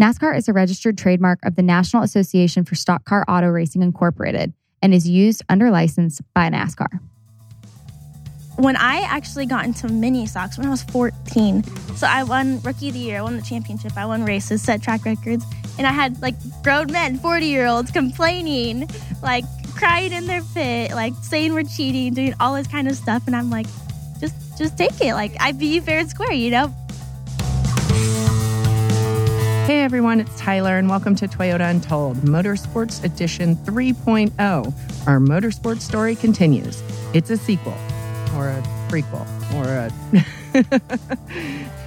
NASCAR is a registered trademark of the National Association for Stock Car Auto Racing Incorporated and is used under license by NASCAR. When I actually got into mini stocks when I was 14, so I won Rookie of the Year, I won the championship, I won races, set track records, and I had like grown men, 40 year olds complaining, like crying in their pit, like saying we're cheating, doing all this kind of stuff, and I'm like, just just take it, like I beat you fair and square, you know. Hey everyone, it's Tyler, and welcome to Toyota Untold Motorsports Edition 3.0. Our motorsports story continues. It's a sequel, or a prequel, or a.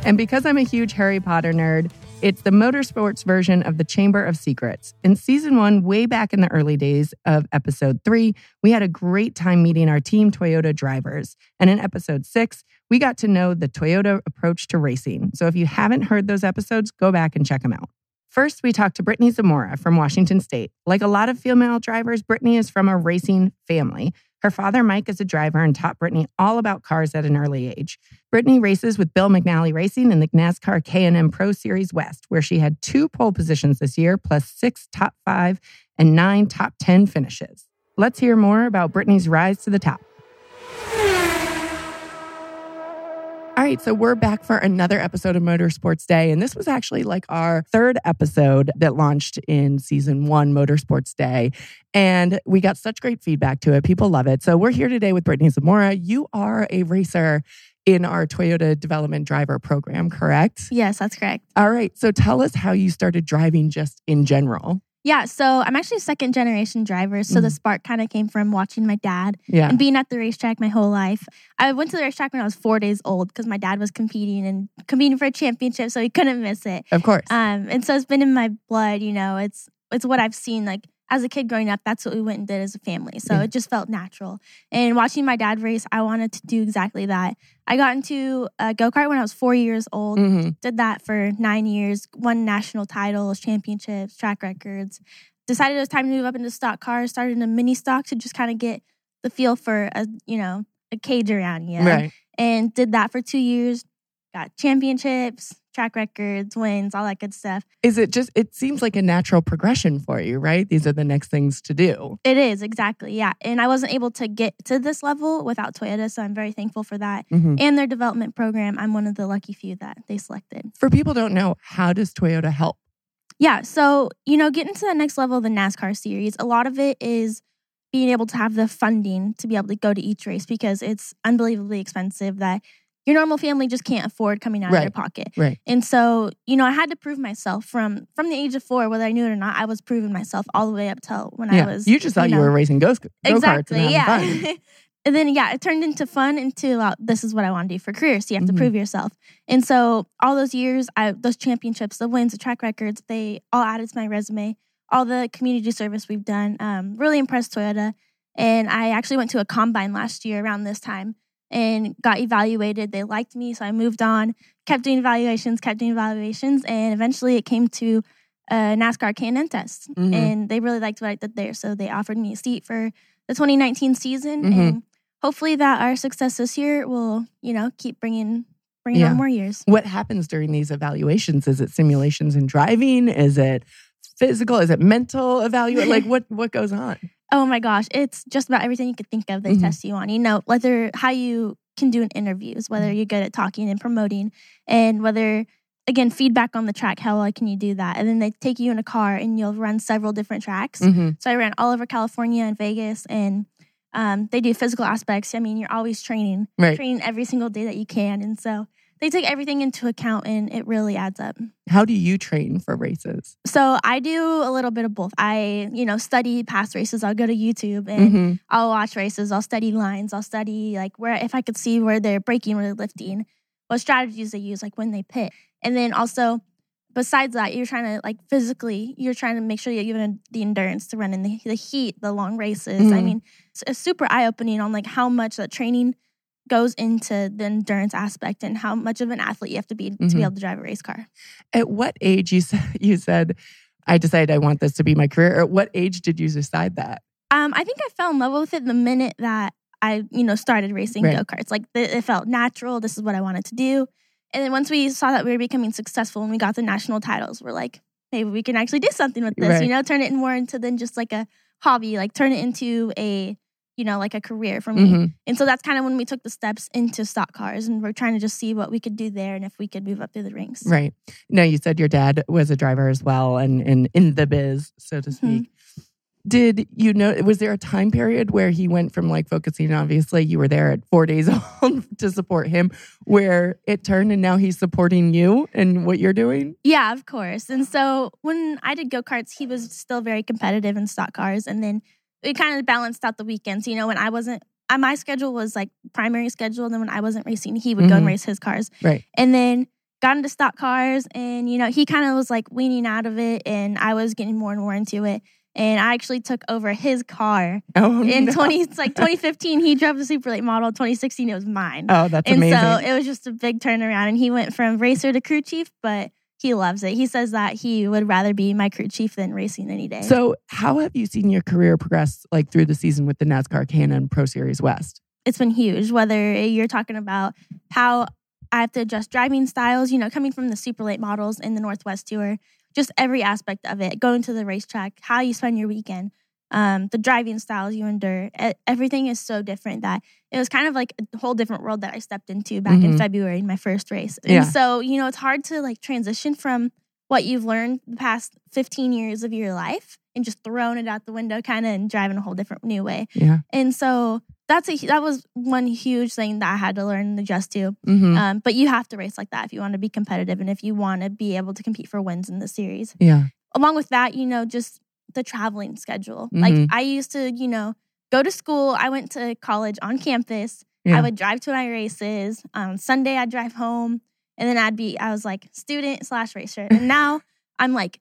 and because I'm a huge Harry Potter nerd, it's the motorsports version of the Chamber of Secrets. In season one, way back in the early days of episode three, we had a great time meeting our team Toyota drivers. And in episode six, we got to know the Toyota approach to racing. So if you haven't heard those episodes, go back and check them out. First, we talked to Brittany Zamora from Washington State. Like a lot of female drivers, Brittany is from a racing family. Her father, Mike, is a driver and taught Brittany all about cars at an early age. Brittany races with Bill McNally Racing in the NASCAR K&N Pro Series West, where she had two pole positions this year, plus six top five and nine top 10 finishes. Let's hear more about Brittany's rise to the top. All right, so we're back for another episode of Motorsports Day. And this was actually like our third episode that launched in season one, Motorsports Day. And we got such great feedback to it. People love it. So we're here today with Brittany Zamora. You are a racer in our Toyota Development Driver Program, correct? Yes, that's correct. All right. So tell us how you started driving just in general. Yeah, so I'm actually a second generation driver. So Mhm. the spark kind of came from watching my dad Yeah. and being at the racetrack my whole life. I went to the racetrack when I was four days old because my dad was competing and competing for a championship, so he couldn't miss it. Of course. Um, and so it's been in my blood. You know, it's it's what I've seen. Like as a kid growing up, that's what we went and did as a family. So Yeah. it just felt natural. And watching my dad race, I wanted to do exactly that. I got into a go kart when I was four years old Mhm. did that for nine years, won national titles, championships, track records. Decided it was time to move up into stock cars. Started in a mini stock to just kind of get the feel for a you know a cage around you, Right. and did that for two years. Got championships, track records, wins, all that good stuff. Is it just, it seems like a natural progression for you, right? These are the next things to do. It is exactly yeah, and I wasn't able to get to this level without Toyota, so I'm very thankful for that. Mhm. And their development program, I'm one of the lucky few that they selected. For people don't know, how does Toyota help? Yeah, so you know, getting to the next level of the NASCAR series, a lot of it is being able to have the funding to be able to go to each race because it's unbelievably expensive that your normal family just can't afford coming out of their pocket. Right. And so, you know, I had to prove myself from from the age of four, whether I knew it or not. I was proving myself all the way up till when I was. you just thought you, know, were racing go exactly, and yeah. and then yeah, it turned into fun into well, this is what I want to do for career. So you have Mhm. to prove yourself. And so all those years, I those championships, the wins, the track records, they all added to my resume. All the community service we've done, um, really impressed Toyota. And I actually went to a combine last year around this time and got evaluated. They liked me, so I moved on, kept doing evaluations, kept doing evaluations, and eventually it came to a NASCAR K&N test. Mhm. And they really liked what I did there, so they offered me a seat for the 2019 season, Mhm. and hopefully that our success this year will, you know, keep bringing bringing Yeah. on more years. What happens during these evaluations? Is it simulations and driving? Is it physical? Is it mental evaluate? like what what goes on? Oh my gosh, it's just about everything you could think of. They Mhm. test you on. You know, whether how you can do in interviews, whether Mm-hmm. you're good at talking and promoting, and whether again feedback on the track. How well can you do that? And then they take you in a car and you'll run several different tracks. Mhm. So I ran all over California and Vegas, and um, they do physical aspects. I mean, you're always training, Right. training every single day that you can, and so they take everything into account, and it really adds up. How do you train for races? So I do a little bit of both. I, you know, study past races. I'll go to YouTube and Mhm. I'll watch races. I'll study lines. I'll study like where if I could see where they're breaking, where they're lifting, what strategies they use, like when they pit, and then also besides that, you're trying to like physically, you're trying to make sure that you have the endurance to run in the, the heat, the long races. I Mhm. mean, it's, it's super eye opening on like how much that training goes into the endurance aspect and how much of an athlete you have to be to Mhm. be able to drive a race car. At what age you said you said I decided I want this to be my career? At what age did you decide that? Um, I think I fell in love with it the minute that I, you know, started racing Right. go karts. Like the, it felt natural. This is what I wanted to do. And then once we saw that we were becoming successful and we got the national titles, we're like, maybe we can actually do something with this. Right. You know, turn it more into than just like a hobby, like turn it into a you know like a career for me. Mhm. And so that's kind of when we took the steps into stock cars, and we're trying to just see what we could do there and if we could move up through the ranks. Right. No, you said your dad was a driver as well and, and in the biz, so to Mhm. speak. Did you know, was there a time period where he went from like focusing, obviously, you were there at four days old to support him, where it turned and now he's supporting you and what you're doing? Yeah, of course. And so when I did go karts, he was still very competitive in stock cars. And then it kind of balanced out the weekends. You know, when I wasn't, uh, my schedule was like primary schedule. And then when I wasn't racing, he would go and Mhm. race his cars. Right. And then got into stock cars. And, you know, he kind of was like weaning out of it. And I was getting more and more into it. And I actually took over his car Oh, in no. 20, like 2015. He drove the super late model. 2016, it was mine. Oh, that's and amazing. so it was just a big turnaround. And he went from racer to crew chief, but he loves it. He says that he would rather be my crew chief than racing any day. So, how have you seen your career progress like through the season with the NASCAR K&N Pro Series West? it's been huge. Whether you're talking about how I have to adjust driving styles, you know, coming from the super late models in the Northwest Tour, just every aspect of it, going to the racetrack, how you spend your weekend, um, the driving styles you endure, everything is so different that it was kind of like a whole different world that I stepped into back in Mhm. February in my first race. Yeah. And so, you know, it's hard to like transition from what you've learned the past 15 years of your life and just throwing it out the window kind of and driving a whole different new way. Yeah. And so that's a that was one huge thing that I had to learn and adjust to. hmm Um, but you have to race like that if you want to be competitive and if you want to be able to compete for wins in the series. yeah. Along with that, you know, just the traveling schedule. Mhm. Like I used to, you know, go to school. I went to college on campus. Yeah. I would drive to my races. On Sunday, I'd drive home, and then I'd be. I was like student slash racer, and now I'm like.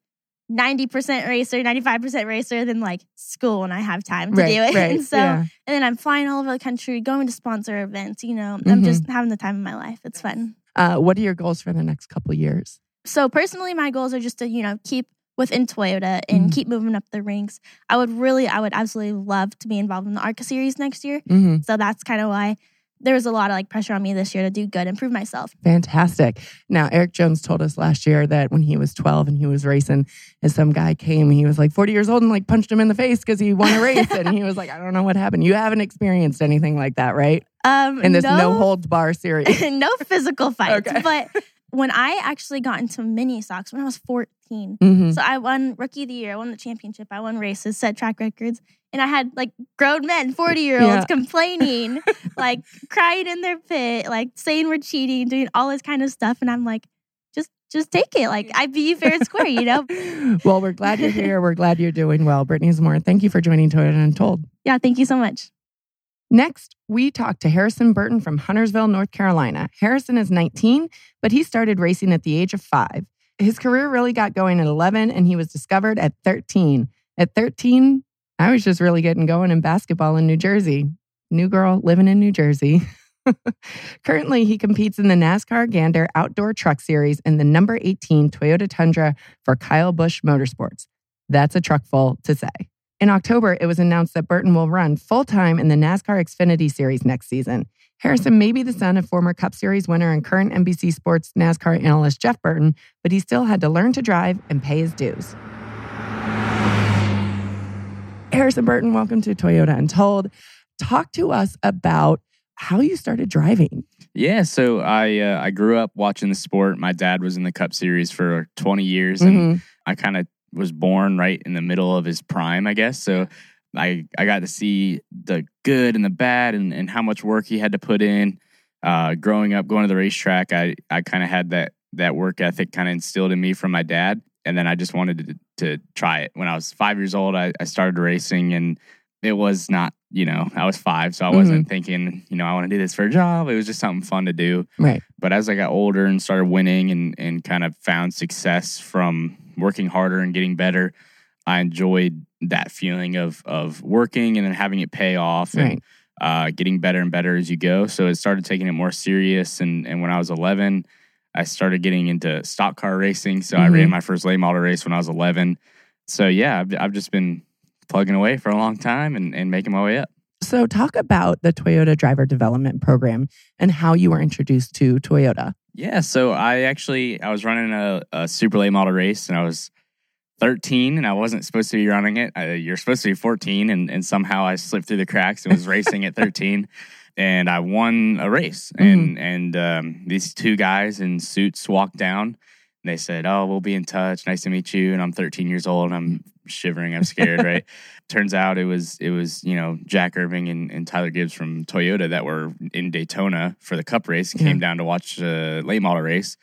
90% racer, 95% racer, than like school when I have time to right. do it. Right. And so yeah. and then I'm flying all over the country, going to sponsor events. You know, I'm Mhm. just having the time of my life. It's fun. Uh, what are your goals for the next couple of years? So personally, my goals are just to you know keep within Toyota and Mhm. keep moving up the ranks. I would really, I would absolutely love to be involved in the ARCA series next year. hmm So that's kind of why there was a lot of like pressure on me this year to do good and prove myself. Fantastic. Now, Erik Jones told us last year that when he was 12 and he was racing, and some guy came, he was like 40 years old and like punched him in the face because he won a race. and he was like, I don't know what happened. You haven't experienced anything like that, right? Um, In this no, no, holds bar series. no physical fights, Okay. but when I actually got into mini stocks when I was 14, Mhm. So I won rookie of the year. I won the championship. I won races, set track records, and I had like grown men, forty year olds, Yeah. complaining, like crying in their pit, like saying we're cheating, doing all this kind of stuff, and I'm like, just just take it. Like I beat you fair and square, you know. well, we're glad you're here. We're glad you're doing well. Brittany Zamora, thank you for joining Toyota Untold. Yeah, thank you so much. Next, we talked to Harrison Burton from Huntersville, North Carolina. Harrison is 19, but he started racing at the age of five. His career really got going at 11, and he was discovered at 13. At 13, I was just really getting going in basketball in New Jersey. New girl living in New Jersey. Currently, he competes in the NASCAR Gander Outdoor Truck Series in the number 18 Toyota Tundra for Kyle Busch Motorsports. That's a truck full to say. In October, it was announced that Burton will run full time in the NASCAR Xfinity Series next season. Harrison may be the son of former Cup Series winner and current NBC Sports NASCAR analyst Jeff Burton, but he still had to learn to drive and pay his dues. Harrison Burton, welcome to Toyota Untold. Talk to us about how you started driving. Yeah, so I uh, I grew up watching the sport. My dad was in the Cup Series for 20 years, and Mhm. I kind of was born right in the middle of his prime, I guess. So I I got to see the good and the bad, and, and how much work he had to put in. Uh, growing up, going to the racetrack, I I kind of had that that work ethic kind of instilled in me from my dad, and then I just wanted to to try it. When I was five years old, I, I started racing, and it was not you know I was five, so I wasn't thinking you know I want to do this for a job. It was just something fun to do. Right. But as I got older and started winning and, and kind of found success from working harder and getting better, I enjoyed that feeling of of working and then having it pay off and Right. uh, getting better and better as you go. So it started taking it more serious. And, and when I was 11, I started getting into stock car racing. So I Mhm. ran my first late model race when I was 11. So yeah, I've, I've just been plugging away for a long time and, and making my way up. So, talk about the Toyota Driver Development Program and how you were introduced to Toyota. Yeah, so I actually I was running a, a super late model race and I was 13 and I wasn't supposed to be running it. Uh, you're supposed to be 14, and, and somehow I slipped through the cracks and was racing at 13. And I won a race. And and um, these two guys in suits walked down. And they said, "Oh, we'll be in touch. Nice to meet you." And I'm 13 years old. And I'm shivering. I'm scared. right. Turns out it was it was you know Jack Irving and, and Tyler Gibbs from Toyota that were in Daytona for the Cup race. Came Yeah. down to watch a late model race,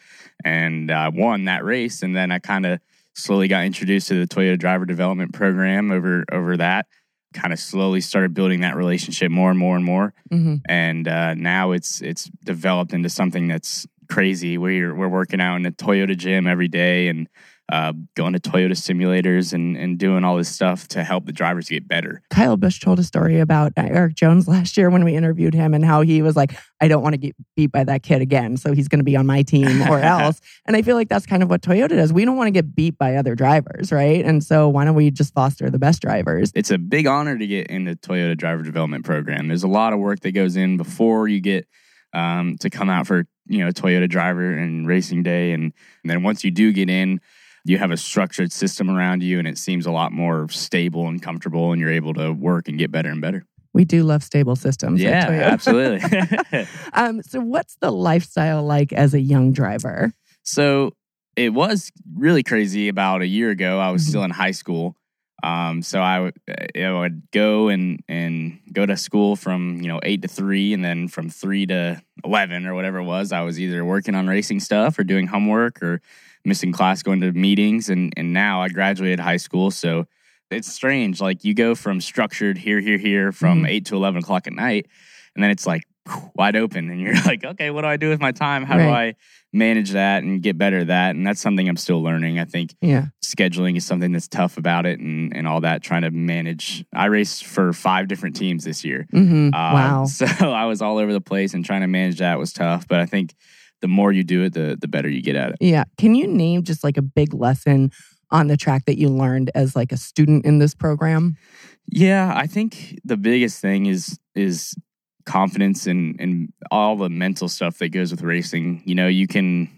and uh, won that race. And then I kind of slowly got introduced to the Toyota driver development program over over that. Kind of slowly started building that relationship more and more and more, hmm and uh, now it's it's developed into something that's crazy. We're we're working out in the Toyota gym every day and uh, going to Toyota simulators and and doing all this stuff to help the drivers get better. Kyle Busch told a story about Erik Jones last year when we interviewed him and how he was like, I don't want to get beat by that kid again. So he's going to be on my team or else. and I feel like that's kind of what Toyota does. We don't want to get beat by other drivers, right? And so why don't we just foster the best drivers? It's a big honor to get in the Toyota driver development program. There's a lot of work that goes in before you get um, to come out for you know Toyota driver and racing day, and, and then once you do get in, you have a structured system around you, and it seems a lot more stable and comfortable, and you're able to work and get better and better. We do love stable systems. yeah, absolutely. Um, so what's the lifestyle like as a young driver? So it was really crazy about a year ago. I was Mhm. still in high school. Um, so I would, I would go and, and go to school from, you know, eight to three. And then from three to 11 or whatever it was, I was either working on racing stuff or doing homework or missing class, going to meetings. And, and now I graduated high school. So it's strange. Like you go from structured here, here, here from Mhm. eight to 11 o'clock at night. And then it's like wide open. And you're like, okay, what do I do with my time? How do I manage that and get better at that? And that's something I'm still learning. I think Yeah. scheduling is something that's tough about it and, and all that, trying to manage. I raced for five different teams this year. hmm Um, wow. So I was all over the place and trying to manage that was tough. But I think the more you do it, the, the better you get at it. Yeah. Can you name just like a big lesson on the track that you learned as like a student in this program? Yeah, I think the biggest thing is is confidence and and all the mental stuff that goes with racing. You know, you can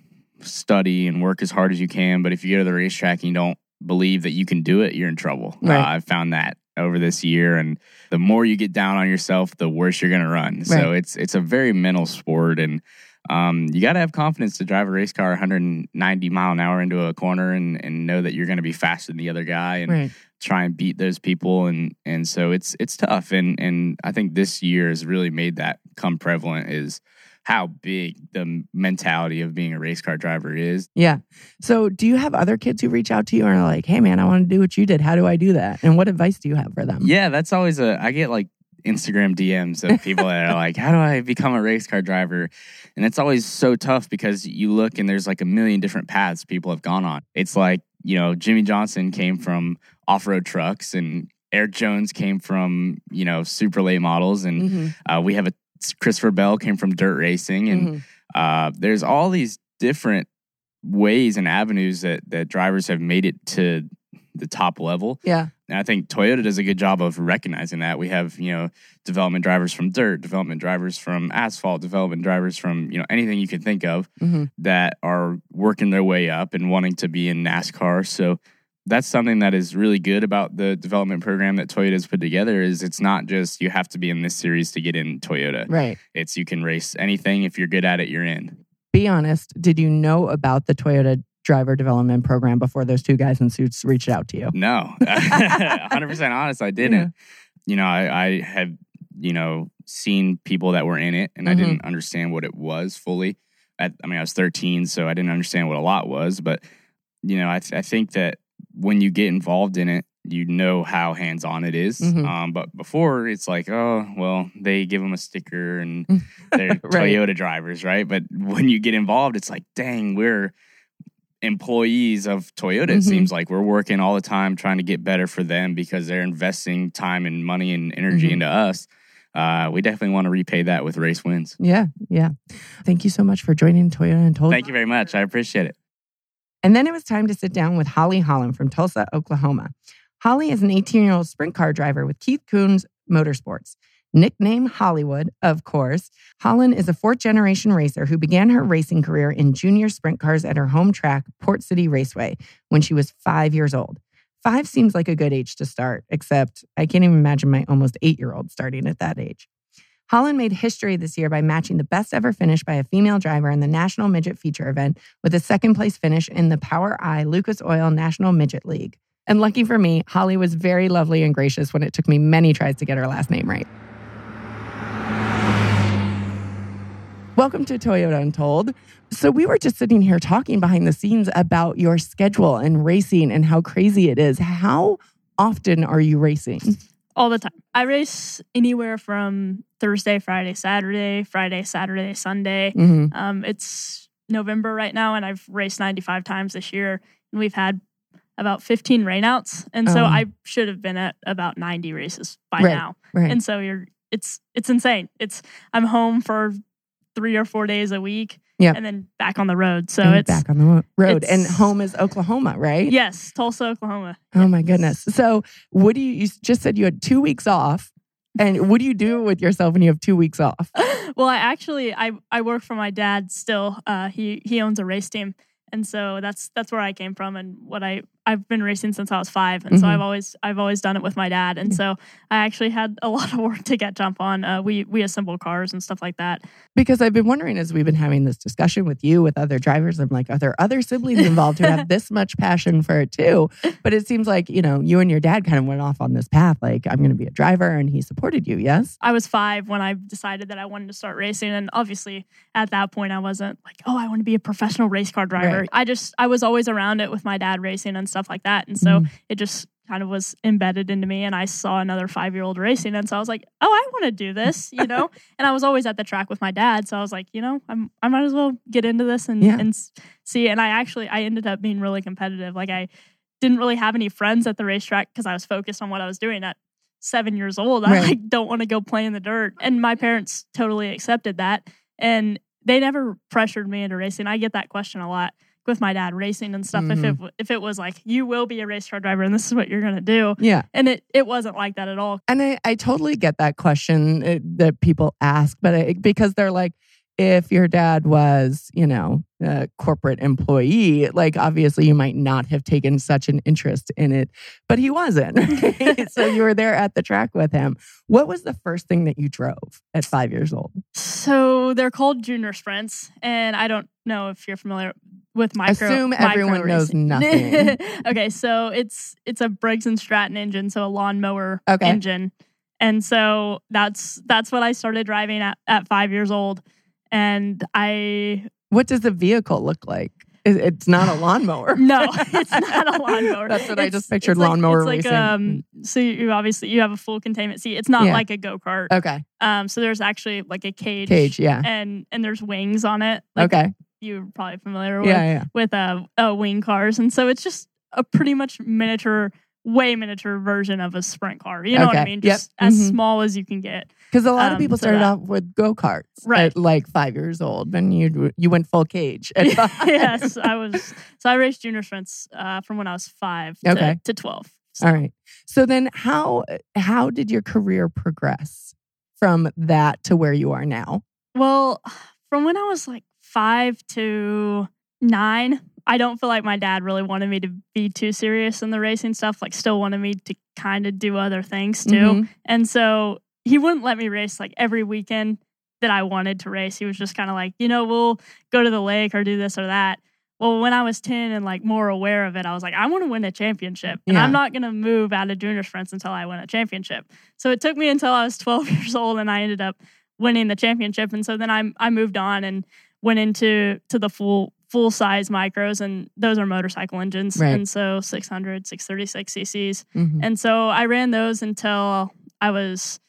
study and work as hard as you can, but if you go to the racetrack and you don't believe that you can do it, you're in trouble. Right. Uh, I've found that over this year, and the more you get down on yourself, the worse you're going to run. So it's it's a very mental sport, and um, you got to have confidence to drive a race car 190 mile an hour into a corner and and know that you're going to be faster than the other guy, and Right. try and beat those people and and so it's it's tough and and I think this year has really made that come prevalent is how big the mentality of being a race car driver is. Yeah. So do you have other kids who reach out to you and are like, hey, man, I want to do what you did. How do I do that? And what advice do you have for them? Yeah, that's always a I get like Instagram DMs of people that are like, "How do I become a race car driver?" And it's always so tough because you look and there's like a million different paths people have gone on. It's like, you know, Jimmie Johnson came from off-road trucks and Erik Jones came from, you know, super late models and Mhm. Uh, we have a Christopher Bell came from dirt racing, and Mhm. uh, there's all these different ways and avenues that that drivers have made it to the top level. Yeah. And I think Toyota does a good job of recognizing that. We have you know development drivers from dirt, development drivers from asphalt, development drivers from you know anything you can think of Mhm. that are working their way up and wanting to be in NASCAR. So that's something that is really good about the development program that Toyota's put together is it's not just you have to be in this series to get in Toyota. Right. It's you can race anything if you're good at it, you're in. Be honest. Did you know about the Toyota driver development program before those two guys in suits reached out to you? No. 100% honest, I didn't. Yeah. You know, I, I had, you know, seen people that were in it and I Mhm. didn't understand what it was fully. I, I mean, I was 13, so I didn't understand what a lot was, but you know, I, th- I think that when you get involved in it, you know how hands on it is. Mhm. Um, but before, it's like, oh, well, they give them a sticker and they're Right. Toyota drivers, right? But when you get involved, it's like, dang, we're employees of Toyota. It Mhm. seems like we're working all the time trying to get better for them because they're investing time and money and energy Mhm. into us. Uh, we definitely want to repay that with race wins. Yeah. Yeah. Thank you so much for joining Toyota Untold. Thank you very much. I appreciate it. And then it was time to sit down with Holly Holland from Tulsa, Oklahoma. Holly is an 18 year old sprint car driver with Keith Kunz Motorsports. Nicknamed Hollywood, of course, Holland is a fourth generation racer who began her racing career in junior sprint cars at her home track, Port City Raceway, when she was five years old. Five seems like a good age to start, except I can't even imagine my almost eight year old starting at that age. Holland made history this year by matching the best ever finish by a female driver in the National Midget Feature event with a second place finish in the POWRi Lucas Oil National Midget League. And lucky for me, Holly was very lovely and gracious when it took me many tries to get her last name right. Welcome to Toyota Untold. So, we were just sitting here talking behind the scenes about your schedule and racing and how crazy it is. How often are you racing? all the time. I race anywhere from Thursday, Friday, Saturday, Friday, Saturday, Sunday. Mhm. Um, it's November right now, and I've raced 95 times this year, and we've had about 15 rainouts, and so Oh. I should have been at about 90 races by Right, now. Right. And so you're, it's it's insane. It's I'm home for three or four days a week, Yep. and then back on the road. So And it's back on the road. And home is Oklahoma, right? yes, Tulsa, Oklahoma. Oh my goodness. So, what do you, you just said you had two weeks off. And what do you do with yourself when you have two weeks off? well, I actually I I work for my dad still. Uh, he he owns a race team, and so that's that's where I came from and what I I've been racing since I was five, and so Mhm. I've always I've always done it with my dad, and so I actually had a lot of work to get jump on. Uh, we we assemble cars and stuff like that. Because I've been wondering as we've been having this discussion with you, with other drivers, I'm like, are there other siblings involved who have this much passion for it too? But it seems like, you know, you and your dad kind of went off on this path. Like, I'm going to be a driver, and he supported you, yes? I was five when I decided that I wanted to start racing, and obviously at that point I wasn't like, oh, I want to be a professional race car driver. Right. I just I was always around it with my dad racing and stuff like that, and so Mhm. it just kind of was embedded into me. And I saw another five year old racing, and so I was like, oh, I want to do this, you know. and I was always at the track with my dad, so I was like, you know, I'm I might as well get into this and Yeah. and see. And I actually I ended up being really competitive. Like I didn't really have any friends at the racetrack because I was focused on what I was doing at seven years old. I Right. like don't want to go play in the dirt. And my parents totally accepted that. And they never pressured me into racing. I get that question a lot with my dad racing and stuff. If it if it was like you will be a race car driver and this is what you're gonna do, Yeah. and it it wasn't like that at all. And I, I totally get that question uh, that people ask, but I, because they're like, if your dad was, you know, a corporate employee, like obviously you might not have taken such an interest in it, but he wasn't. right? so you were there at the track with him. What was the first thing that you drove at five years old? So they're called junior sprints, and I don't know if you're familiar with micro. I assume micro everyone knows racing. nothing. okay, so it's it's a Briggs and Stratton engine, so a lawnmower Okay. engine, and so that's that's what I started driving at at five years old, and I What does the vehicle look like? It's not a lawnmower. no, it's not a lawnmower. That's what I just pictured it's like- lawnmower it's like, racing. Um, so you obviously you have a full containment seat. It's not Yeah. like a go kart. Okay. Um, so there's actually like a cage, Cage. Yeah. and and there's wings on it. Like okay. you're probably familiar with Yeah. Yeah. with uh, uh wing cars, and so it's just a pretty much miniature, way miniature version of a sprint car. You know what I Okay. mean? Yep. Just as Mhm. small as you can get. Because a lot of Um, people started off with go karts Right. at like five years old, and you you went full cage. At five. yes, I was. So I raced junior sprints uh, from when I was five to, Okay. to twelve. So- All right. So then, how how did your career progress from that to where you are now? Well, from when I was like five to nine, I don't feel like my dad really wanted me to be too serious in the racing stuff. Like, still wanted me to kind of do other things too. Mhm. And so he wouldn't let me race like every weekend that I wanted to race. He was just kind of like, you know, we'll go to the lake or do this or that. Well, when I was 10 and like more aware of it, I was like, I want to win a championship. And Yeah. I'm not going to move out of junior sprints until I win a championship. So it took me until I was 12 years old and I ended up winning the championship. And so then I, I moved on and went into to the full full size micros and those are motorcycle engines. Right. And so 600, 636 cc's. Mhm. And so I ran those until I was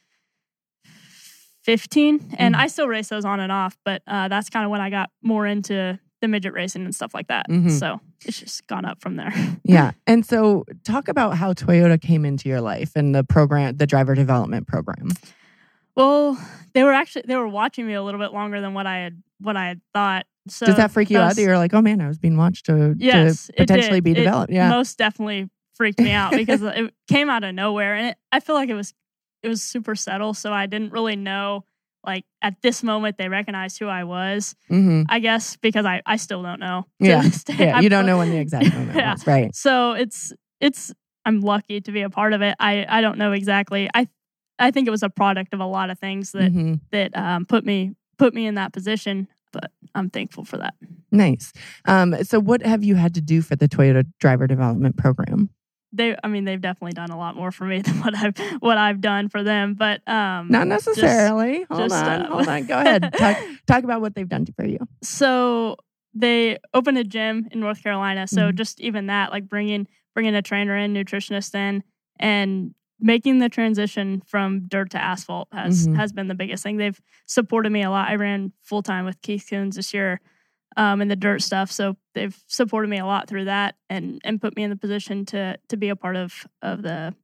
15. And Mhm. I still race those on and off, but uh, that's kind of when I got more into the midget racing and stuff like that. Mhm. So it's just gone up from there. Yeah. And so, talk about how Toyota came into your life and the program, the driver development program. Well, they were actually they were watching me a little bit longer than what I had what I had thought. So Does that freak you out? That you're like, oh man, I was being watched to, yes, to it potentially be It developed. Yeah. most definitely freaked me out because it came out of nowhere, and it, I feel like it was it was super subtle. So I didn't really know. Like at this moment, they recognized who I was. hmm I guess because I, I still don't know. to Yeah. this day. Yeah. You don't know when the exact moment Yeah. was. Right. So it's it's I'm lucky to be a part of it. I I don't know exactly. I I think it was a product of a lot of things that Mhm. that um, put me put me in that position. But I'm thankful for that. Nice. Um, so, what have you had to do for the Toyota Driver Development Program? They, I mean, they've definitely done a lot more for me than what I've what I've done for them. But um, Not necessarily. hold just, on, uh, hold on. Go ahead. Talk, talk about what they've done for you. so they opened a gym in North Carolina. So Mhm. just even that, like bringing bringing a trainer in, nutritionist in, and making the transition from dirt to asphalt has Mhm. has been the biggest thing. They've supported me a lot. I ran full time with Keith Kunz this year um, in the dirt stuff, so they've supported me a lot through that and and put me in the position to to be a part of of the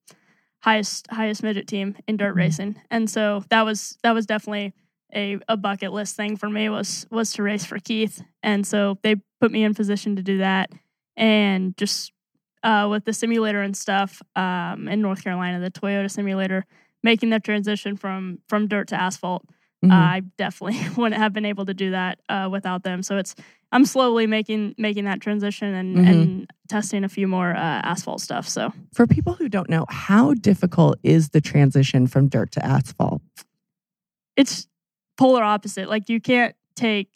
highest highest midget team in dirt Mhm. racing. And so that was that was definitely a, a bucket list thing for me was was to race for Keith. And so they put me in position to do that. And just uh, with the simulator and stuff um, in North Carolina, the Toyota simulator, making the transition from from dirt to asphalt, Mhm. I definitely wouldn't have been able to do that uh, without them. So it's I'm slowly making making that transition and, Mhm. and testing a few more uh, asphalt stuff. So For people who don't know, how difficult is the transition from dirt to asphalt? it's polar opposite. Like you can't take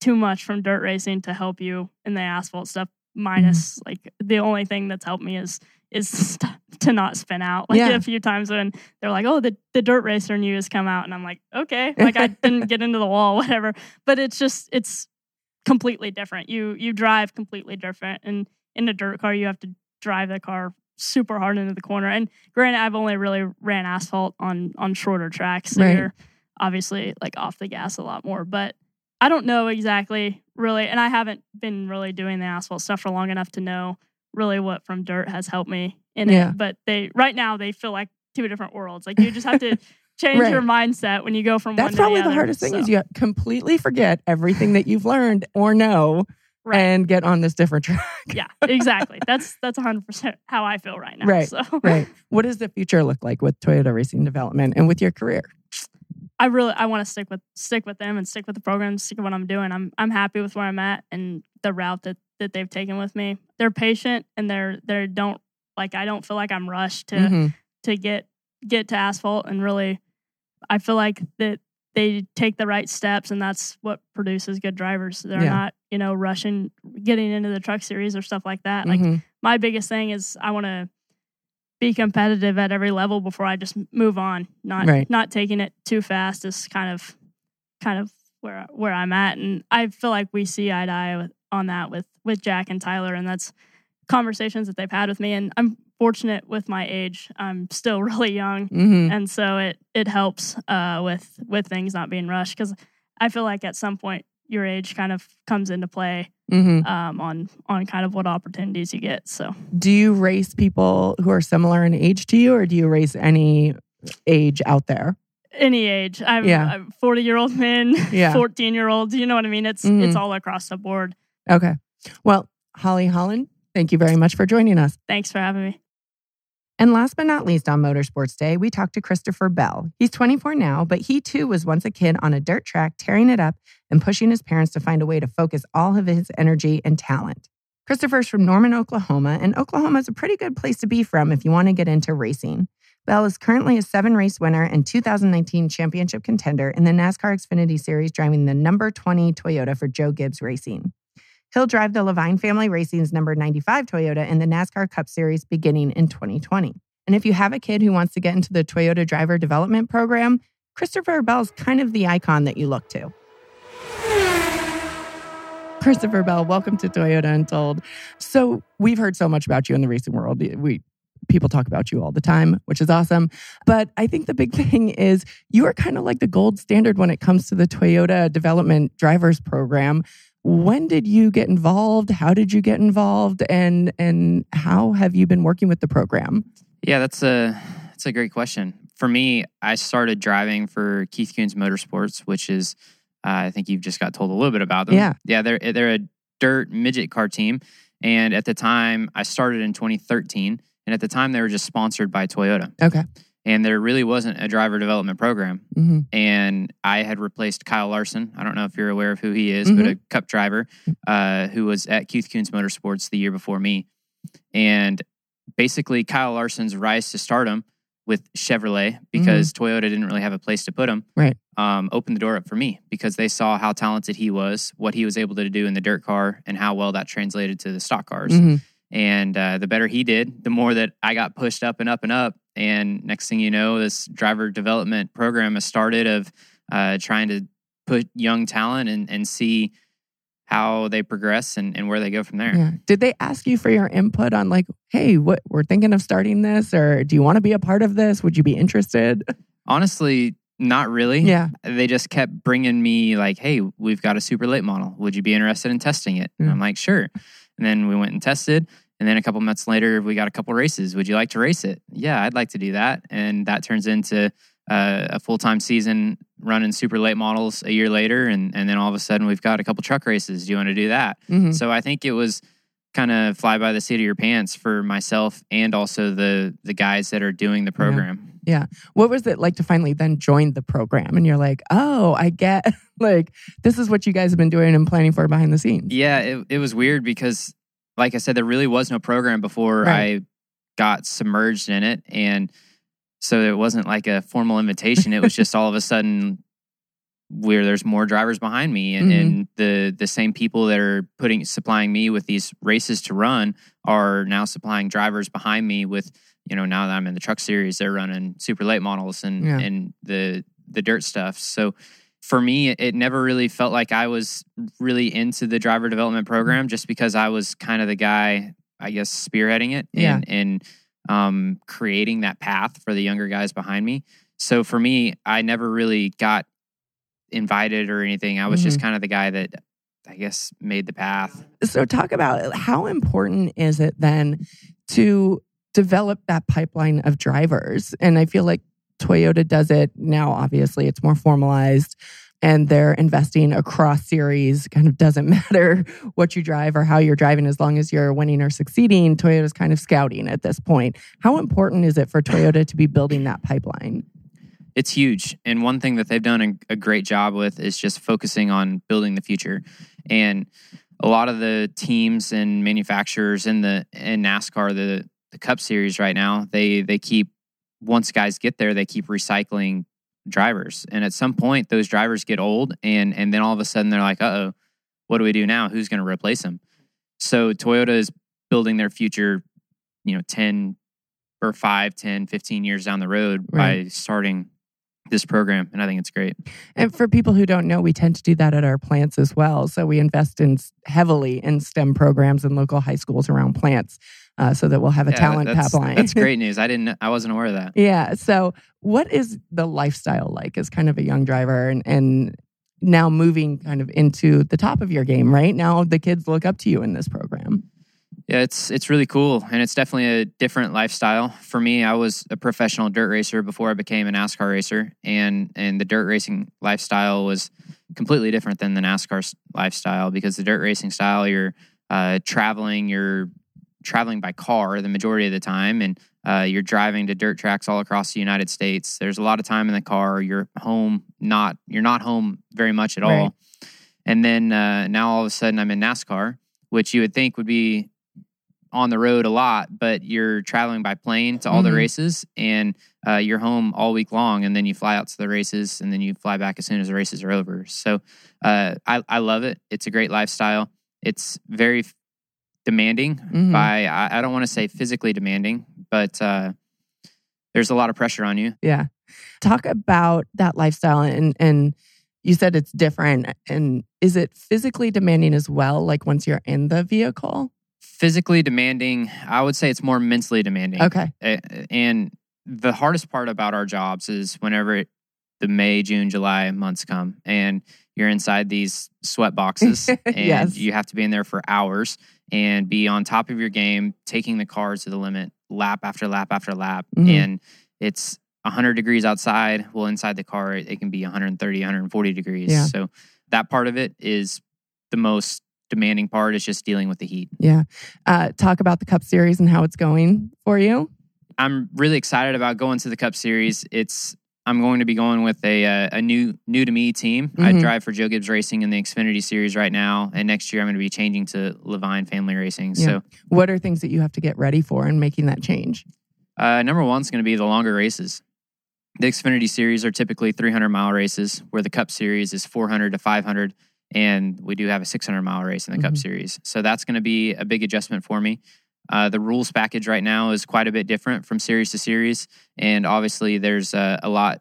too much from dirt racing to help you in the asphalt stuff. Minus Mm-hmm. like the only thing that's helped me is is to not spin out. Like Yeah. a few times when they're like, "Oh, the the dirt racer you has come out," and I'm like, "Okay," like I didn't get into the wall, whatever. But it's just it's completely different. You you drive completely different, and in a dirt car, you have to drive the car super hard into the corner. And granted, I've only really ran asphalt on on shorter tracks, so Right. you're obviously like off the gas a lot more. But I don't know exactly really, and I haven't been really doing the asphalt stuff for long enough to know really what from dirt has helped me in Yeah. it. But they right now they feel like two different worlds. Like you just have to change Right. your mindset when you go from That's one to probably the, the other. hardest thing is you completely forget everything that you've learned or know right. and get on this different track. yeah, exactly. That's that's 100 percent how I feel right now. Right, So right. What does the future look like with Toyota Racing Development and with your career? I really I want to stick with stick with them and stick with the program, stick with what I'm doing. I'm I'm happy with where I'm at and the route that that they've taken with me. They're patient and they're they don't like I don't feel like I'm rushed to Mhm. to get get to asphalt and really I feel like that they take the right steps and that's what produces good drivers. They're Yeah. not, you know, rushing getting into the truck series or stuff like that. Like Mhm. my biggest thing is I want to be competitive at every level before I just move on. Not Right. not taking it too fast is kind of kind of where where I'm at, and I feel like we see eye to eye with, on that with with Jack and Tyler, and that's conversations that they've had with me. And I'm fortunate with my age; I'm still really young, Mhm. and so it it helps uh, with with things not being rushed because I feel like at some point your age kind of comes into play Mhm. um, on on kind of what opportunities you get. So. Do you race people who are similar in age to you, or do you race any age out there? any age. I'm, Yeah. I'm 40 year old men, Yeah. 14 year olds. You know what I mean? It's Mhm. it's all across the board. Okay. Well, Holly Holland, thank you very much for joining us. Thanks for having me. And last but not least on Motorsports Day, we talked to Christopher Bell. He's 24 now, but he too was once a kid on a dirt track, tearing it up and pushing his parents to find a way to focus all of his energy and talent. Christopher's from Norman, Oklahoma, and Oklahoma is a pretty good place to be from if you want to get into racing. Bell is currently a seven race winner and 2019 championship contender in the NASCAR Xfinity Series, driving the number 20 Toyota for Joe Gibbs Racing. He'll drive the Leavine Family Racing's number 95 Toyota in the NASCAR Cup Series beginning in 2020. And if you have a kid who wants to get into the Toyota Driver Development Program, Christopher Bell's kind of the icon that you look to. Christopher Bell, welcome to Toyota Untold. So, we've heard so much about you in the racing world. We people talk about you all the time, which is awesome. But I think the big thing is you are kind of like the gold standard when it comes to the Toyota Development Drivers Program. When did you get involved? How did you get involved? And and how have you been working with the program? Yeah, that's a that's a great question. For me, I started driving for Keith Kunz Motorsports, which is uh, I think you've just got told a little bit about them. Yeah. yeah, they're they're a dirt midget car team, and at the time I started in 2013, and at the time they were just sponsored by Toyota, Okay. And there really wasn't a driver development program. hmm And I had replaced Kyle Larson. I don't know if you're aware of who he is, but a Cup driver uh, who was at Keith Kunz Motorsports the year before me, and basically Kyle Larson's rise to stardom with Chevrolet because Toyota didn't really have a place to put him. Mm-hmm. Right. Um, opened the door up for me because they saw how talented he was, what he was able to do in the dirt car, and how well that translated to the stock cars. And uh, the better he did, the more that I got pushed up and up and up. And next thing you know, this driver development program has started of uh, trying to put young talent and, and see how they progress and, and where they go from there. Yeah. Did they ask you for your input on like, hey, what we're thinking of starting this, or do you want to be a part of this? Would you be interested? Honestly, not really. Yeah. They just kept bringing me like, "Hey, we've got a super late model. Would you be interested in testing it?" And I'm like, "Sure." And then we went and tested. And then a couple months later, we got a couple races. Would you like to race it? Yeah, I'd like to do that. And that turns into uh, a full time season running super late models a year later. And, and then all of a sudden, we've got a couple truck races. Do you want to do that? Mhm. So I think it was kind of fly by the seat of your pants for myself and also the the guys that are doing the program. What was it like to finally then join the program? And you're like, oh, I get like this is what you guys have been doing and planning for behind the scenes. Yeah, it, it was weird because, like I said, there really was no program before Right. I got submerged in it. And so it wasn't like a formal invitation. It was just all of a sudden where there's more drivers behind me and, Mhm. and the the same people that are putting supplying me with these races to run are now supplying drivers behind me with you know now that I'm in the truck series they're running super late models and Yeah. and the the dirt stuff so for me it never really felt like I was really into the driver development program just because I was kind of the guy I guess spearheading it Yeah. and and um creating that path for the younger guys behind me so for me I never really got invited or anything. I was Mm-hmm. just kind of the guy that I guess made the path. So talk about how important is it then to develop that pipeline of drivers? And I feel like Toyota does it now, obviously, it's more formalized and they're investing across series. Kind of doesn't matter what you drive or how you're driving as long as you're winning or succeeding. Toyota's kind of scouting at this point. How important is it for Toyota to be building that pipeline? It's huge. And one thing that they've done a, great job with is just focusing on building the future. And a lot of the teams and manufacturers in the in NASCAR, the the Cup Series right now, they they keep once guys get there, they keep recycling drivers. And at some point, those drivers get old, and and then all of a sudden they're like, "Uh oh, what do we do now? Who's going to replace them?" So Toyota is building their future, you know, ten or 5, 10, 15 years down the road Right. by starting this program, and I think it's great. And for people who don't know, we tend to do that at our plants as well. So we invest in heavily in STEM programs in local high schools around plants, uh, so that we'll have a Yeah, talent that's, pipeline. That's great news. I didn't. I wasn't aware of that. yeah. So what is the lifestyle like as kind of a young driver and and now moving kind of into the top of your game? Right now, the kids look up to you in this program. Yeah, it's it's really cool, and it's definitely a different lifestyle for me. I was a professional dirt racer before I became a NASCAR racer, and and the dirt racing lifestyle was completely different than the NASCAR lifestyle because the dirt racing style, you're uh, traveling, you're traveling by car the majority of the time, and uh, you're driving to dirt tracks all across the United States. There's a lot of time in the car. You're home, not you're not home very much at Right. all. And then uh, now all of a sudden I'm in NASCAR, which you would think would be on the road a lot, but you're traveling by plane to all the Mhm. races and uh, you're home all week long. And then you fly out to the races and then you fly back as soon as the races are over. So uh, I, I love it. It's a great lifestyle. It's very demanding Mhm. by, I, I don't want to say physically demanding, but uh, there's a lot of pressure on you. Yeah. Talk about that lifestyle and and you said it's different and is it physically demanding as well like once you're in the vehicle? Physically demanding, I would say it's more mentally demanding. Okay. And the hardest part about our jobs is whenever it, the May, June, July months come and you're inside these sweat boxes and Yes. you have to be in there for hours and be on top of your game, taking the cars to the limit, lap after lap after lap. Mhm. And it's 100 degrees outside. Well, inside the car, it, it can be 130, 140 degrees. Yeah. So that part of it is the most demanding part is just dealing with the heat. Yeah. Uh, talk about the Cup Series and how it's going for you. I'm really excited about going to the Cup Series. It's I'm going to be going with a uh, a new new to me team. I Mhm. drive for Joe Gibbs Racing in the Xfinity Series right now, and next year I'm going to be changing to Leavine Family Racing. Yeah. So What are things that you have to get ready for in making that change? uh, number is going to be the longer races. The Xfinity Series are typically 300 mile races, where the Cup Series is 400 to 500, and we do have a 600 mile race in the Cup Mhm. Series. So that's going to be a big adjustment for me. Uh, the rules package right now is quite a bit different from series to series, and obviously there's a, a lot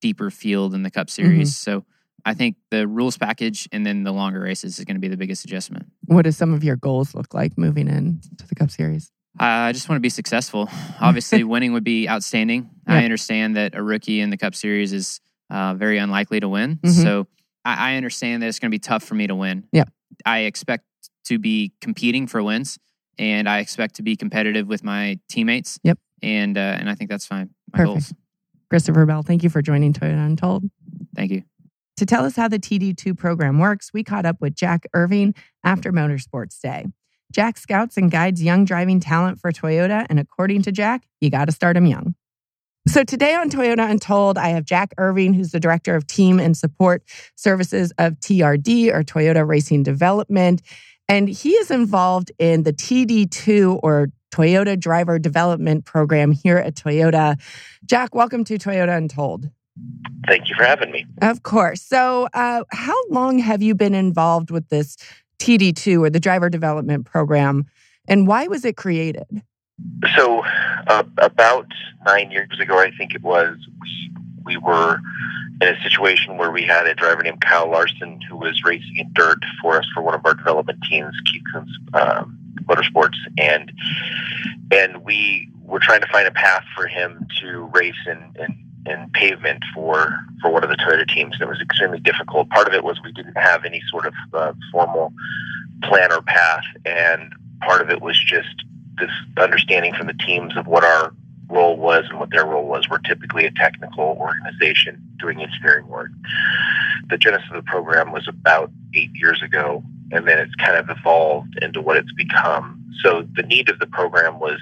deeper field in the Cup Series. So I think the rules package and then the longer races is going to be the biggest adjustment. What do some of your goals look like moving in to the Cup Series? Uh, I just want to be successful. Obviously, winning would be outstanding. I understand that a rookie in the Cup Series is uh, very unlikely to win. Mhm. So I, I understand that it's going to be tough for me to win. Yeah. I expect to be competing for wins, and I expect to be competitive with my teammates. Yep. And uh, and I think that's fine. My Perfect. goals. Christopher Bell, thank you for joining Toyota Untold. Thank you. To tell us how the TD2 program works, we caught up with Jack Irving after Motorsports Day. Jack scouts and guides young driving talent for Toyota, and according to Jack, you got to start them young. So today on Toyota Untold, I have Jack Irving, who's the director of team and support services of TRD or Toyota Racing Development. And he is involved in the TD2 or Toyota Driver Development Program here at Toyota. Jack, welcome to Toyota Untold. Thank you for having me. Of course. So, uh, how long have you been involved with this TD2 or the Driver Development Program, and why was it created? So, uh, about nine years ago, I think it was, we, we were in a situation where we had a driver named Kyle Larson who was racing in dirt for us for one of our development teams, Keith Kunz um, Motorsports, and and we were trying to find a path for him to race in, in in pavement for for one of the Toyota teams. And it was extremely difficult. Part of it was we didn't have any sort of uh, formal plan or path, and part of it was just this understanding from the teams of what our role was and what their role was. We're typically a technical organization doing engineering work. The genesis of the program was about eight years ago, and then it's kind of evolved into what it's become. So the need of the program was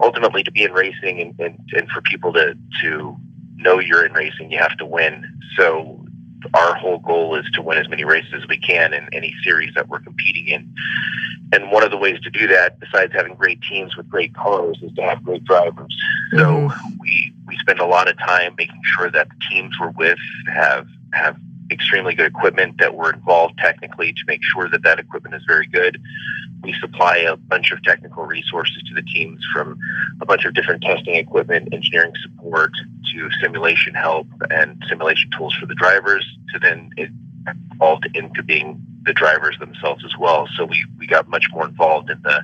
ultimately to be in racing and, and, and for people to, to know you're in racing, you have to win. So our whole goal is to win as many races as we can in any series that we're competing in. And one of the ways to do that, besides having great teams with great cars, is to have great drivers. So mm-hmm. we we spend a lot of time making sure that the teams we're with have have extremely good equipment, that we're involved technically to make sure that that equipment is very good. We supply a bunch of technical resources to the teams from a bunch of different testing equipment, engineering support, to simulation help and simulation tools for the drivers, to then it evolved into being the drivers themselves as well. So we, we got much more involved in the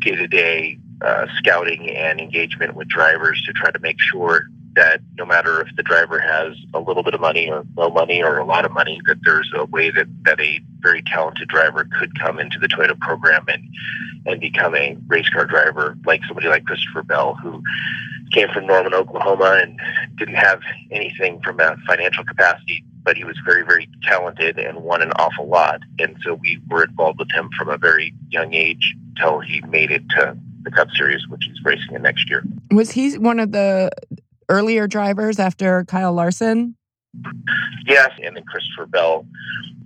day to day scouting and engagement with drivers to try to make sure that no matter if the driver has a little bit of money or no money or a lot of money, that there's a way that, that a very talented driver could come into the Toyota program and, and become a race car driver, like somebody like Christopher Bell, who came from Norman, Oklahoma, and didn't have anything from a financial capacity, but he was very, very talented and won an awful lot. And so we were involved with him from a very young age till he made it to the Cup Series, which he's racing in next year. Was he one of the earlier drivers after Kyle Larson? Yes, and then Christopher Bell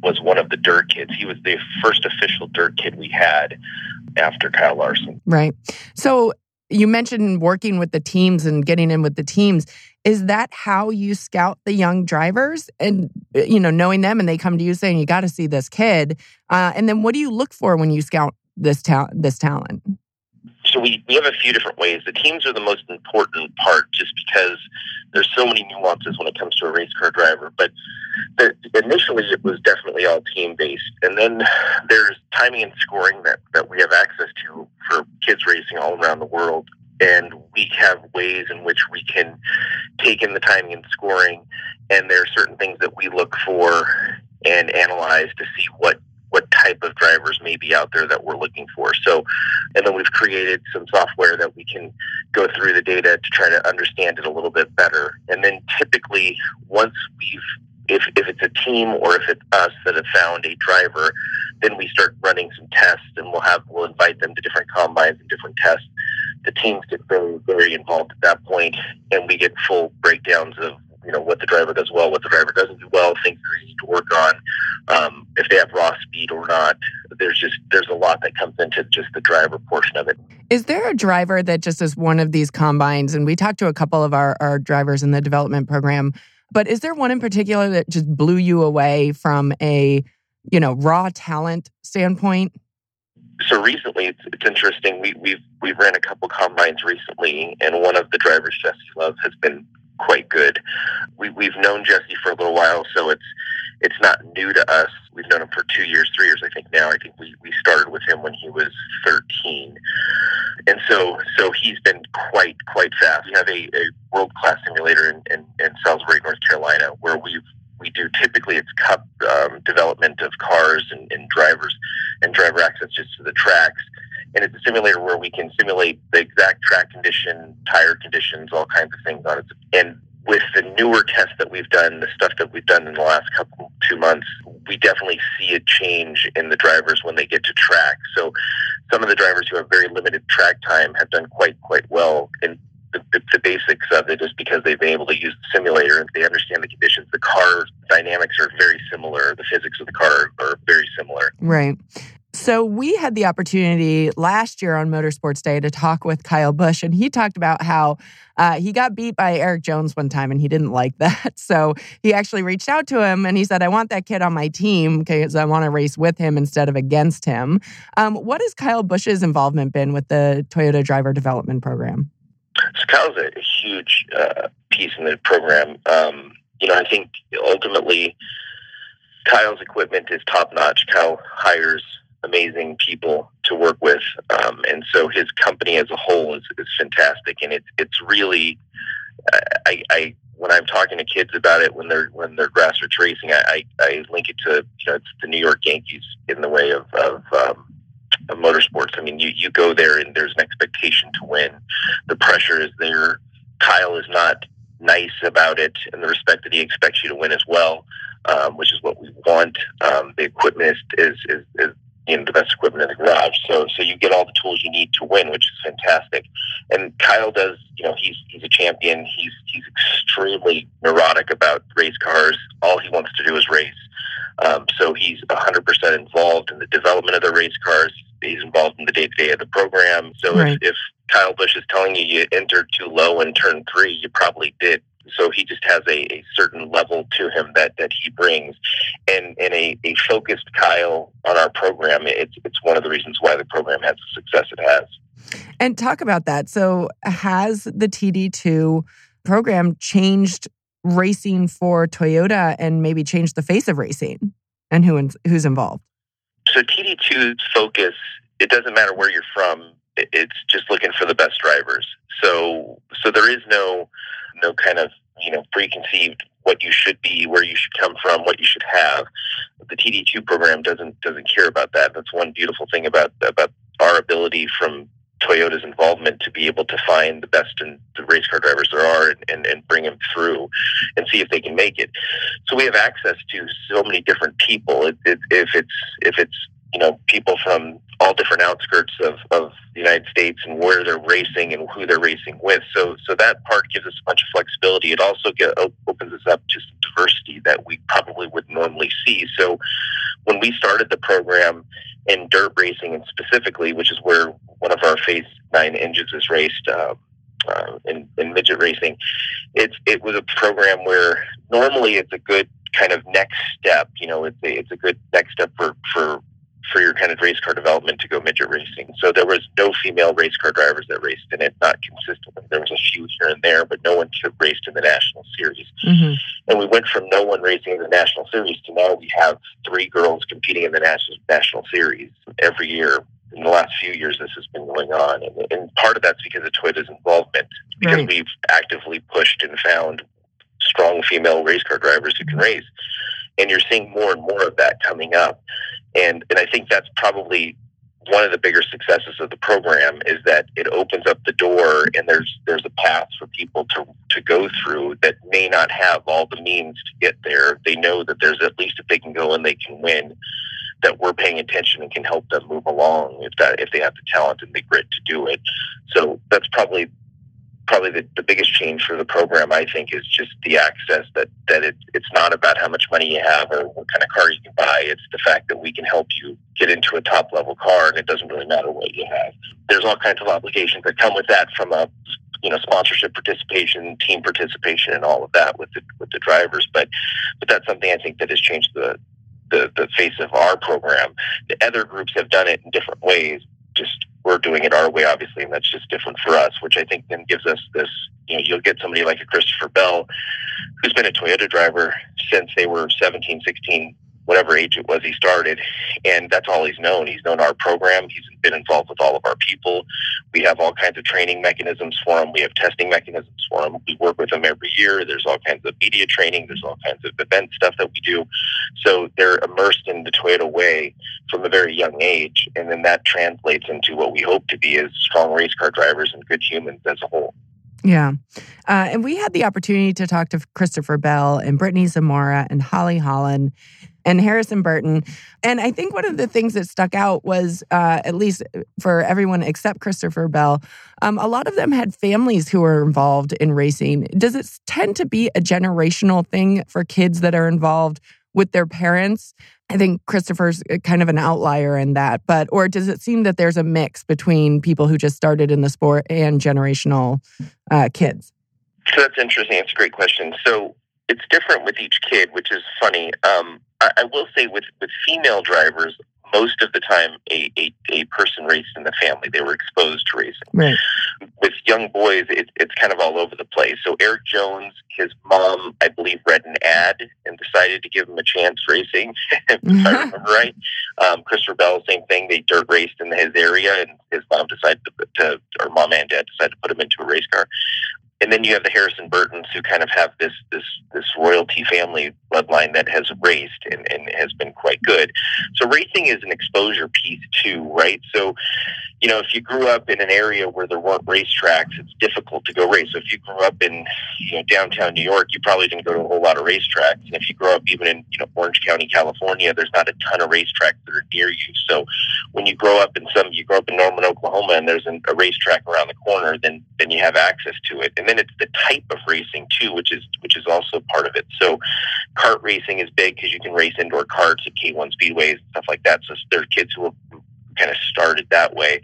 was one of the dirt kids. He was the first official dirt kid we had after Kyle Larson. Right. So you mentioned working with the teams and getting in with the teams. Is that how you scout the young drivers and you know knowing them and they come to you saying you got to see this kid? Uh, and then what do you look for when you scout this? This talent. So we, we have a few different ways. The teams are the most important part just because there's so many nuances when it comes to a race car driver. But the, initially it was definitely all team based. And then there's timing and scoring that, that we have access to for kids racing all around the world. And we have ways in which we can take in the timing and scoring. And there are certain things that we look for and analyze to see what what type of drivers may be out there that we're looking for. So, and then we've created some software that we can go through the data to try to understand it a little bit better. And then typically, once we've if, if it's a team or if it's us that have found a driver, then we start running some tests and we'll have we'll invite them to different combines and different tests. The teams get very very involved at that point, and we get full breakdowns of you know what the driver does well, what the driver doesn't do well, things they need to work on, um, if they have raw speed or not. There's just there's a lot that comes into just the driver portion of it. Is there a driver that just is one of these combines? And we talked to a couple of our, our drivers in the development program, but is there one in particular that just blew you away from a you know raw talent standpoint? so recently it's, it's interesting. We, we've we've ran a couple combines recently, and one of the drivers, Jesse Love, has been quite good. We we've known Jesse for a little while, so it's it's not new to us. We've known him for two years, three years, I think now. I think we, we started with him when he was 13. And so so he's been quite, quite fast. We have a, a world class simulator in, in, in Salisbury, North Carolina, where we've we do typically it's cup um, development of cars and, and drivers and driver access just to the tracks. And it's a simulator where we can simulate the exact track condition, tire conditions, all kinds of things on it. And with the newer tests that we've done, the stuff that we've done in the last couple two months, we definitely see a change in the drivers when they get to track. So some of the drivers who have very limited track time have done quite quite well in the, the, the, basics of it is because they've been able to use the simulator and they understand the conditions. The car dynamics are very similar. The physics of the car are very similar. Right. So we had the opportunity last year on Motorsports Day to talk with Kyle Busch, and he talked about how uh, he got beat by Erik Jones one time, and he didn't like that. So he actually reached out to him, and he said, "I want that kid on my team because I want to race with him instead of against him." Um, what has Kyle Busch's involvement been with the Toyota Driver Development Program? So Kyle's a, a huge uh, piece in the program. Um, you know, I think ultimately Kyle's equipment is top notch. Kyle hires amazing people to work with, um, and so his company as a whole is, is fantastic. And it's it's really, I, I when I'm talking to kids about it when they're when they're grassroots racing, I, I, I link it to you know it's the New York Yankees in the way of, of um, of motorsports. I mean, you, you go there and there's an expectation to win. The pressure is there. Kyle is not nice about it in the respect that he expects you to win as well, um, which is what we want. Um, the equipment is, is, is you know the best equipment in the garage. So so you get all the tools you need to win, which is fantastic. And Kyle does, you know, he's he's a champion. He's he's extremely neurotic about race cars. All he wants to do is race. Um, so he's 100% involved in the development of the race cars. He's involved in the day to day of the program. So right. if, if Kyle Busch is telling you you entered too low in turn three, you probably did. So he just has a, a certain level to him that, that he brings, and and a, a focused Kyle on our program. It's it's one of the reasons why the program has the success it has. And talk about that. So has the TD two program changed racing for Toyota and maybe changed the face of racing and who who's involved? So TD2's focus, it doesn't matter where you're from. It's just looking for the best drivers. So so there is no no kind of you know preconceived what you should be, where you should come from, what you should have. The TD2 program doesn't doesn't care about that. That's one beautiful thing about about our ability from Toyota's involvement to be able to find the best in the race car drivers there are and, and, and, bring them through and see if they can make it. So we have access to so many different people. If it's if it's you know people from all different outskirts of, of the United States and where they're racing and who they're racing with. So so that part gives us a bunch of flexibility. It also get, opens us up to some diversity that we probably would normally see. So when we started the program in dirt racing and specifically, which is where one of our Phase Nine engines is raced. Uh, uh, in, in midget racing, it's it was a program where normally it's a good kind of next step. You know, it's a, it's a good next step for for for your kind of race car development to go midget racing. So there was no female race car drivers that raced in it, not consistently. There was a few here and there, but no one raced in the national series. Mm-hmm. And we went from no one racing in the national series to now we have three girls competing in the national national series every year in the last few years this has been going on. And, and part of that's because of Toyota's involvement, because right. we've actively pushed and found strong female race car drivers who can race. And you're seeing more and more of that coming up. And and I think that's probably one of the bigger successes of the program is that it opens up the door and there's there's a path for people to to go through that may not have all the means to get there. They know that there's at least if they can go and they can win that we're paying attention and can help them move along if that if they have the talent and the grit to do it. So that's probably probably the, the biggest change for the program, I think, is just the access that, that it, it's not about how much money you have or what kind of car you can buy. It's the fact that we can help you get into a top level car and it doesn't really matter what you have. There's all kinds of obligations that come with that from a you know sponsorship participation, team participation, and all of that with the with the drivers. But but that's something I think that has changed the the, the face of our program. The other groups have done it in different ways. Just we're doing it our way, obviously, and that's just different for us, which I think then gives us this. You know, you'll get somebody like a Christopher Bell, who's been a Toyota driver since they were 17, 16, whatever age it was he started. And that's all he's known. He's known our program. He's been involved with all of our people. We have all kinds of training mechanisms for him. We have testing mechanisms for him. We work with him every year. There's all kinds of media training. There's all kinds of event stuff that we do. So they're immersed in the Toyota way from a very young age. And then that translates into what we hope to be as strong race car drivers and good humans as a whole. Yeah. Uh, and we had the opportunity to talk to Christopher Bell and Brittany Zamora and Holly Holland and Harrison Burton. And I think one of the things that stuck out was, uh, at least for everyone except Christopher Bell, um, a lot of them had families who were involved in racing. Does it tend to be a generational thing for kids that are involved with their parents? I think Christopher's kind of an outlier in that, but or does it seem that there's a mix between people who just started in the sport and generational uh, kids? So that's interesting. It's a great question. So it's different with each kid, which is funny. Um, I, I will say with with female drivers, most of the time a, a, a person raced in the family. They were exposed to racing. Right. With young boys, it, it's kind of all over the place. So Erik Jones, his mom, I believe, read an ad and decided to give him a chance racing, if I remember right. Um, Christopher Bell, same thing. They dirt raced in his area, and his mom decided to, to, or mom and dad decided to put him into a race car and then you have the Harrison Burtons who kind of have this this this royalty family bloodline that has raced and, and has been quite good. So racing is an exposure piece too, right? So, you know, if you grew up in an area where there weren't racetracks, it's difficult to go race. So if you grew up in you know downtown New York, you probably didn't go to a whole lot of racetracks. And if you grow up even in you know Orange County, California, there's not a ton of racetracks that are near you. So when you grow up in some, you grow up in Norman, Oklahoma, and there's an, a racetrack around the corner, then then you have access to it. And then it's the type of racing too, which is which is also part of it. So, kart racing is big because you can race indoor karts at K1 speedways and stuff like that. So there are kids who will kind of started that way.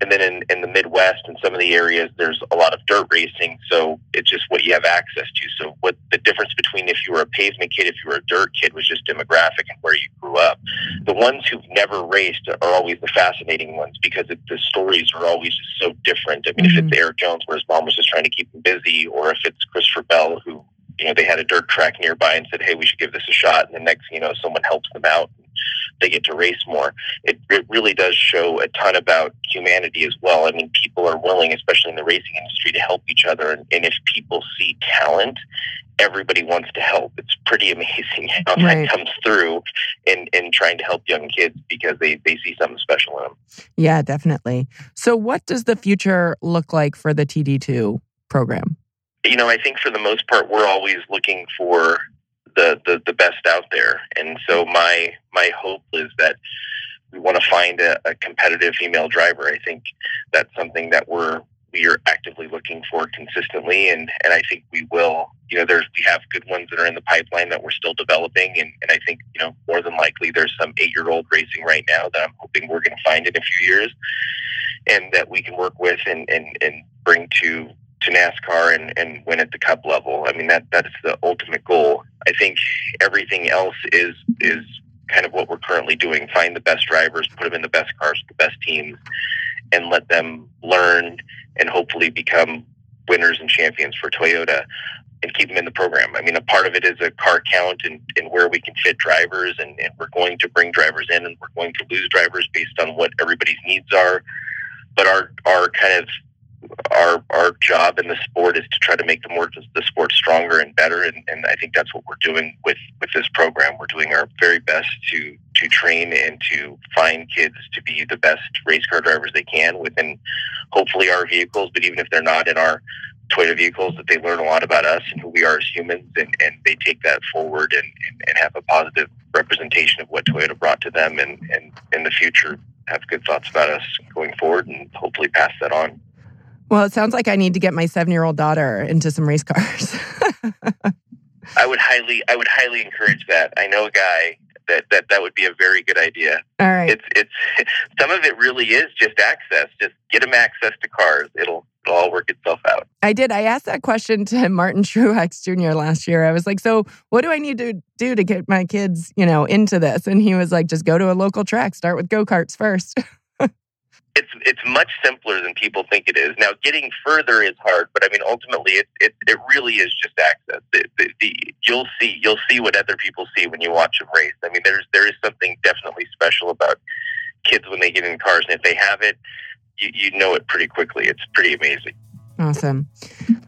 And then in, in the Midwest and some of the areas, there's a lot of dirt racing. So it's just what you have access to. So what the difference between if you were a pavement kid, if you were a dirt kid was just demographic and where you grew up. The ones who've never raced are always the fascinating ones because it, the stories are always just so different. I mean, mm-hmm. if it's Erik Jones where his mom was just trying to keep him busy or if it's Christopher Bell who you know, they had a dirt track nearby and said, "Hey, we should give this a shot." And the next, you know, someone helps them out they get to race more. It, it really does show a ton about humanity as well. I mean, people are willing, especially in the racing industry, to help each other. And, and if people see talent, everybody wants to help. It's pretty amazing how right. that comes through in, in trying to help young kids because they, they see something special in them. Yeah, definitely. So, what does the future look like for the TD2 program? You know, I think for the most part, we're always looking for the, the, the best out there. And so my my hope is that we want to find a, a competitive female driver. I think that's something that we're we are actively looking for consistently and, and I think we will. You know, there's we have good ones that are in the pipeline that we're still developing and, and I think, you know, more than likely there's some eight year old racing right now that I'm hoping we're gonna find in a few years and that we can work with and, and, and bring to to NASCAR and, and win at the cup level. I mean that that's the ultimate goal. I think everything else is is kind of what we're currently doing. Find the best drivers, put them in the best cars, the best teams, and let them learn and hopefully become winners and champions for Toyota and keep them in the program. I mean, a part of it is a car count and, and where we can fit drivers, and, and we're going to bring drivers in and we're going to lose drivers based on what everybody's needs are. But our, our kind of our our job in the sport is to try to make the more the sport stronger and better. And, and I think that's what we're doing with with this program. We're doing our very best to to train and to find kids to be the best race car drivers they can within hopefully our vehicles. But even if they're not in our Toyota vehicles that they learn a lot about us and who we are as humans and, and they take that forward and, and, and have a positive representation of what Toyota brought to them and, and in the future have good thoughts about us going forward and hopefully pass that on. Well, it sounds like I need to get my seven year old daughter into some race cars. I would highly, I would highly encourage that. I know a guy that that that would be a very good idea. All right. It's it's some of it really is just access. Just get them access to cars. It'll it'll all work itself out. I did. I asked that question to Martin Truex Jr. last year. I was like, "So, what do I need to do to get my kids, you know, into this?" And he was like, "Just go to a local track. Start with go karts first. It's it's much simpler than people think it is. Now, getting further is hard, but I mean, ultimately, it it, it really is just access. The, the, the, you'll see you'll see what other people see when you watch them race. I mean, there's there is something definitely special about kids when they get in cars, and if they have it, you, you know it pretty quickly. It's pretty amazing. Awesome.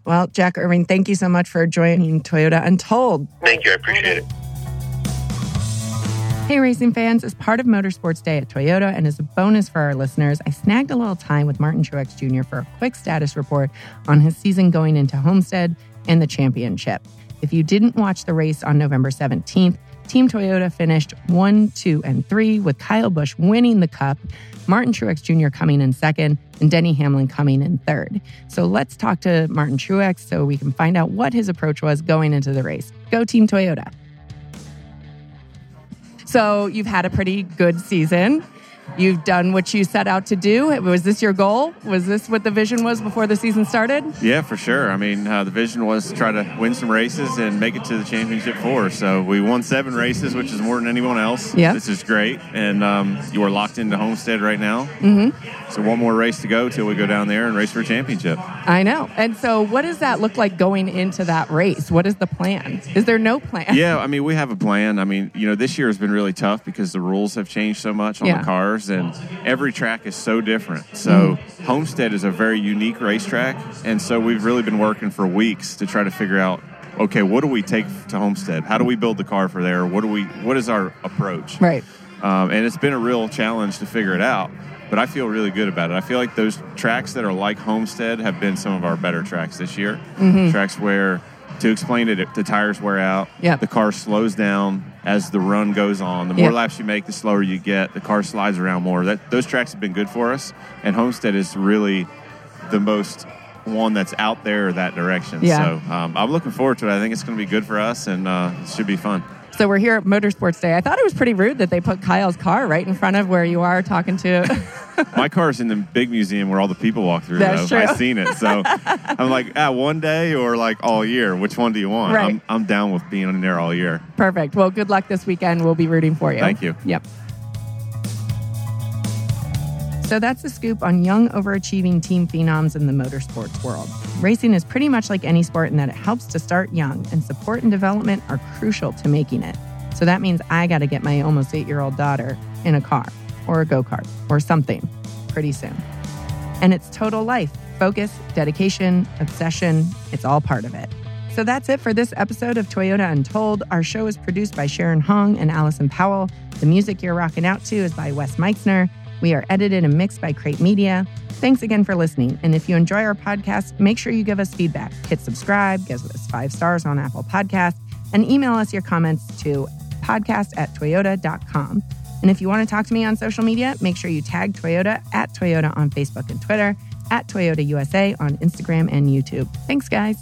Well, Jack Irving, thank you so much for joining Toyota Untold. Thank you. I appreciate it. Hey, racing fans, as part of Motorsports Day at Toyota and as a bonus for our listeners, I snagged a little time with Martin Truex Jr. for a quick status report on his season going into Homestead and the championship. If you didn't watch the race on November 17th, Team Toyota finished 1, 2, and 3, with Kyle Busch winning the cup, Martin Truex Jr. coming in second, and Denny Hamlin coming in third. So let's talk to Martin Truex so we can find out what his approach was going into the race. Go Team Toyota. So you've had a pretty good season. You've done what you set out to do. Was this your goal? Was this what the vision was before the season started? Yeah, for sure. I mean, uh, the vision was to try to win some races and make it to the championship four. So we won seven races, which is more than anyone else. Yeah. This is great. And um, you are locked into Homestead right now. Mm-hmm. So one more race to go till we go down there and race for a championship. I know. And so, what does that look like going into that race? What is the plan? Is there no plan? Yeah, I mean, we have a plan. I mean, you know, this year has been really tough because the rules have changed so much on Yeah. the cars, and every track is so different. So, Homestead is a very unique racetrack, and so we've really been working for weeks to try to figure out. Okay, what do we take to Homestead? How do we build the car for there? What do we? What is our approach? Right. Um, and it's been a real challenge to figure it out. But I feel really good about it. I feel like those tracks that are like Homestead have been some of our better tracks this year. Tracks where, to explain it, the tires wear out. Yep. The car slows down as the run goes on. The more laps you make, the slower you get. The car slides around more. That those tracks have been good for us. And Homestead is really the most one that's out there that direction. Yeah. So um, I'm looking forward to it. I think it's going to be good for us, and uh, it should be fun. So we're here at Motorsports Day. I thought it was pretty rude that they put Kyle's car right in front of where you are talking to. My car's in the big museum where all the people walk through. That's though. true. I've seen it, so I'm like, ah, one day or like all year. Which one do you want? Right. I'm, I'm down with being in there all year. Perfect. Well, good luck this weekend. We'll be rooting for you. Thank you. Yep. So that's the scoop on young, overachieving team phenoms in the motorsports world. Racing is pretty much like any sport in that it helps to start young, and support and development are crucial to making it. So that means I got to get my almost eight year old daughter in a car or a go kart or something pretty soon. And it's total life focus, dedication, obsession. It's all part of it. So that's it for this episode of Toyota Untold. Our show is produced by Sharon Hong and Allison Powell. The music you're rocking out to is by Wes Meixner. We are edited and mixed by Crate Media. Thanks again for listening. And if you enjoy our podcast, make sure you give us feedback. Hit subscribe, give us five stars on Apple Podcasts, and email us your comments to podcast at toyota.com. And if you want to talk to me on social media, make sure you tag Toyota at Toyota on Facebook and Twitter, at Toyota USA on Instagram and YouTube. Thanks, guys.